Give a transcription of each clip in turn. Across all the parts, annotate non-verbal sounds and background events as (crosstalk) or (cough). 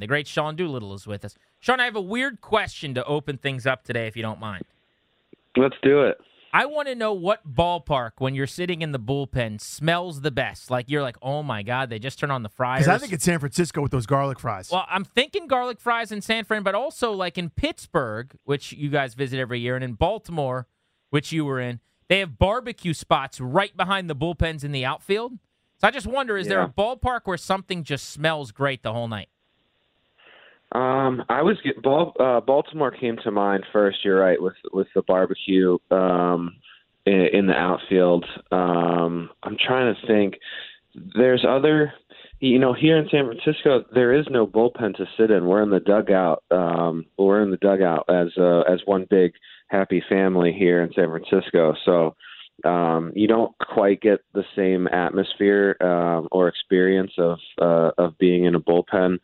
The great Sean Doolittle is with us. Sean, I have a weird question to open things up today, if you don't mind. Let's do it. I want to know what ballpark, when you're sitting in the bullpen, smells the best. Like you're like, oh my god, they just turned on the fries. Because I think it's San Francisco with those garlic fries. Well, I'm thinking garlic fries in San Fran, but also like in Pittsburgh, which you guys visit every year, and in Baltimore, which you were in, they have barbecue spots right behind the bullpens in the outfield. So I just wonder, is there a ballpark where something just smells great the whole night? Um, I was get, Bal, uh, Baltimore came to mind first. You're right with with the barbecue um, in, in the outfield. Um, I'm trying to think. There's other, you know, here in San Francisco, there is no bullpen to sit in. We're in the dugout. Um, we're in the dugout as uh, as one big happy family here in San Francisco. So um, you don't quite get the same atmosphere um, or experience of uh, of being in a bullpen.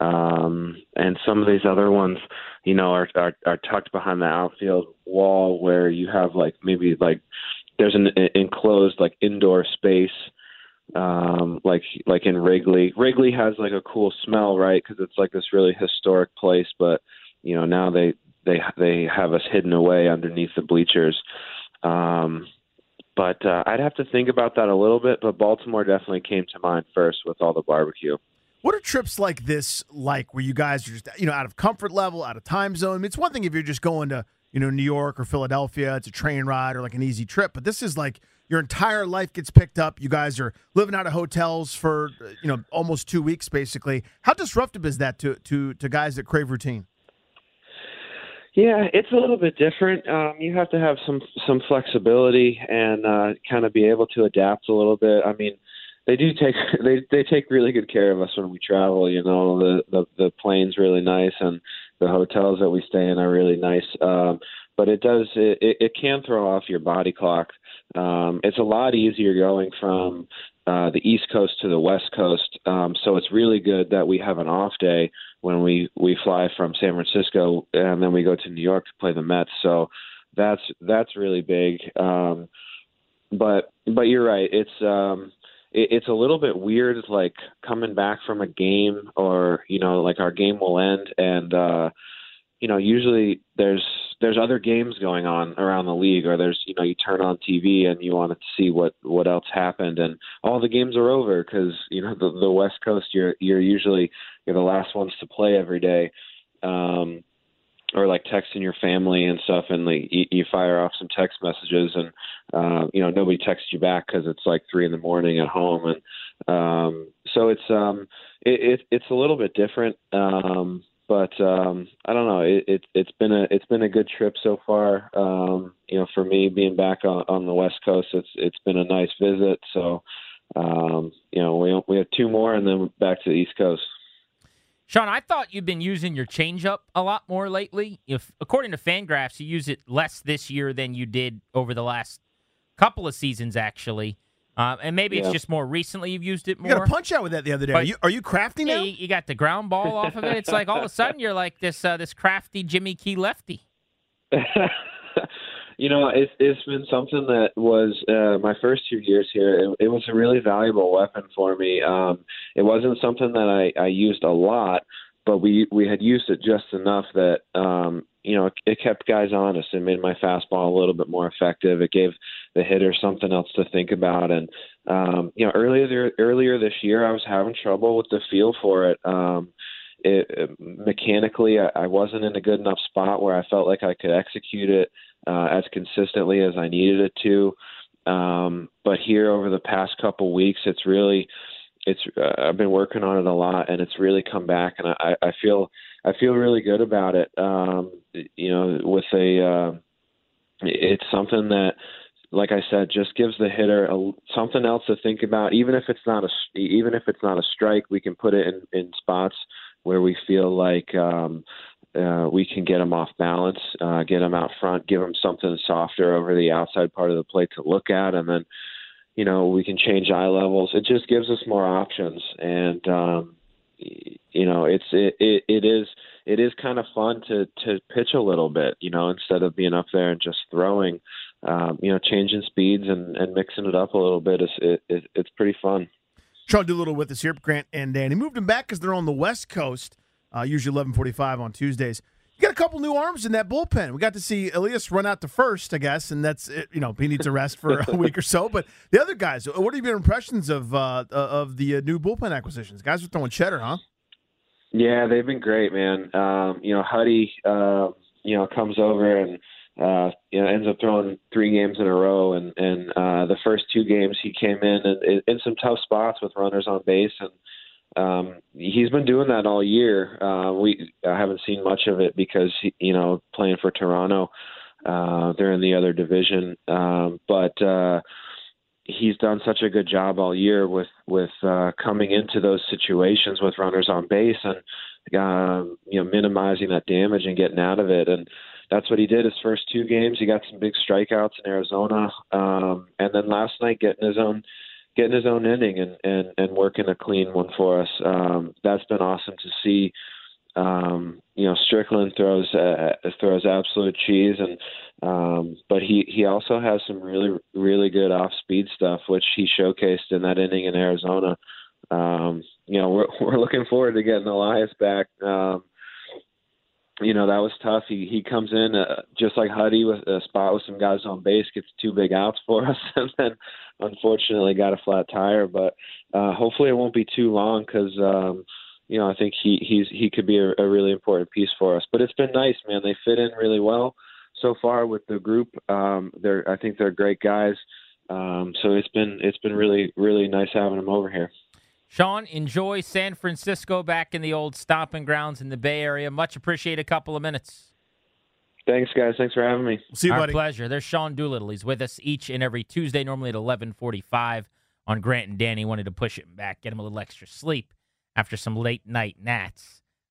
Um, and some of these other ones, you know, are, are are tucked behind the outfield wall where you have like maybe like there's an enclosed like indoor space um like like in Wrigley. Wrigley has like a cool smell, right? Cuz it's like this really historic place, but you know, now they they they have us hidden away underneath the bleachers. Um but uh, I'd have to think about that a little bit, but Baltimore definitely came to mind first with all the barbecue. What are trips like this like where you guys are just, you know, out of comfort level, out of time zone? I mean, it's one thing if you're just going to, you know, New York or Philadelphia, it's a train ride or like an easy trip, but this is like your entire life gets picked up. You guys are living out of hotels for, you know, almost 2 weeks basically. How disruptive is that to to to guys that crave routine? Yeah, it's a little bit different. Um, you have to have some some flexibility and uh, kind of be able to adapt a little bit. I mean, they do take (laughs) they they take really good care of us when we travel. You know, the the the plane's really nice and the hotels that we stay in are really nice. Um, but it does it, it can throw off your body clock. Um, it's a lot easier going from uh, the East Coast to the West Coast. Um, so it's really good that we have an off day when we we fly from San Francisco and then we go to New York to play the Mets. So that's that's really big. Um, but but you're right. It's um, it, it's a little bit weird, like coming back from a game, or you know, like our game will end, and uh, you know, usually there's there's other games going on around the league, or there's you know, you turn on TV and you want to see what what else happened, and all the games are over because you know the the West Coast, you're you're usually you're the last ones to play every day. Um, or like texting your family and stuff, and like you, you fire off some text messages, and uh, you know nobody texts you back because it's like three in the morning at home, and um, so it's um, it, it, it's a little bit different. Um, but um, I don't know. It, it, it's been a it's been a good trip so far. Um, you know, for me being back on, on the West Coast, it's it's been a nice visit. So, um, you know, we we have two more, and then back to the East Coast. Sean, I thought you've been using your changeup a lot more lately. If according to Fangraphs, you use it less this year than you did over the last couple of seasons, actually. Uh, and maybe it's just more recently you've used it more. You got a punch out with that the other day. But- Are you, are you crafty Yeah, now? you, you got the ground ball off of it. It's like all of a sudden you're like this uh, this crafty Jimmy Key lefty. (laughs) you know, it's it's been something that was uh, my first two years here. It, it was a really valuable weapon for me. Um, it wasn't something that I, I used a lot, but we we had used it just enough that um, you know it, it kept guys honest and made my fastball a little bit more effective. It gave the hitter something else to think about. And um, you know, earlier earlier this year, I was having trouble with the feel for it. Um, it, mechanically, I, I wasn't in a good enough spot where I felt like I could execute it uh, as consistently as I needed it to. Um, but here over the past couple weeks, it's really, it's uh, I've been working on it a lot, and it's really come back, and I, I feel I feel really good about it. Um, you know, with a, uh, it's something that like I said, just gives the hitter a, something else to think about. Even if it's not a even if it's not a strike, we can put it in, in spots where we feel like um, uh, we can get them off balance, uh, get them out front, give them something softer over the outside part of the plate to look at, and then you know we can change eye levels. It just gives us more options, and um, you know it's it, it it is it is kind of fun to to pitch a little bit, you know, instead of being up there and just throwing. Um, you know, changing speeds and, and mixing it up a little bit is it, it, it's pretty fun. Sean Doolittle with us here, Grant and Dan. He moved him back because they're on the West Coast, uh, usually eleven forty-five on Tuesdays. You got a couple new arms in that bullpen. We got to see Elias run out to first, I guess, and that's it. You know, he needs a rest for a (laughs) week or so. But the other guys, what are your impressions of uh, of the uh, new bullpen acquisitions? Guys are throwing cheddar, huh? Yeah, they've been great, man. Um, you know, Huddy, uh, you know, comes over and uh, you know, ends up throwing three games in a row. And, and uh, the first two games he came in and in some tough spots with runners on base. And um, he's been doing that all year. Uh, we I haven't seen much of it because, you know, playing for Toronto, uh, they're in the other division. Um, but, uh, he's done such a good job all year with with uh, coming into those situations with runners on base and um, you know minimizing that damage and getting out of it and that's what he did his first two games. He got some big strikeouts in Arizona, um, and then last night getting his own getting his own inning and and and working a clean one for us. Um, that's been awesome to see. Um, you know, Strickland throws uh, throws absolute cheese, and um, but he he also has some really really good off speed stuff, which he showcased in that inning in Arizona. Um, you know, we're (laughs) we're looking forward to getting Elias back. Um, know that was tough. He he comes in uh, just like Huddy with a spot with some guys on base, gets two big outs for (laughs) us, and then unfortunately got a flat tire. But uh, hopefully it won't be too long because um, you know I think he he's he could be a, a really important piece for us. But it's been nice, man. They fit in really well so far with the group. Um, they're I think they're great guys. Um, so it's been it's been really really nice having them over here. Sean, enjoy San Francisco back in the old stomping grounds in the Bay Area. Much appreciate a couple of minutes. Thanks, guys. Thanks for having me. See you, Our buddy. pleasure. There's Sean Doolittle. He's with us each and every Tuesday, normally at 1145 on Grant and Danny. Wanted to push him back, get him a little extra sleep after some late night Nats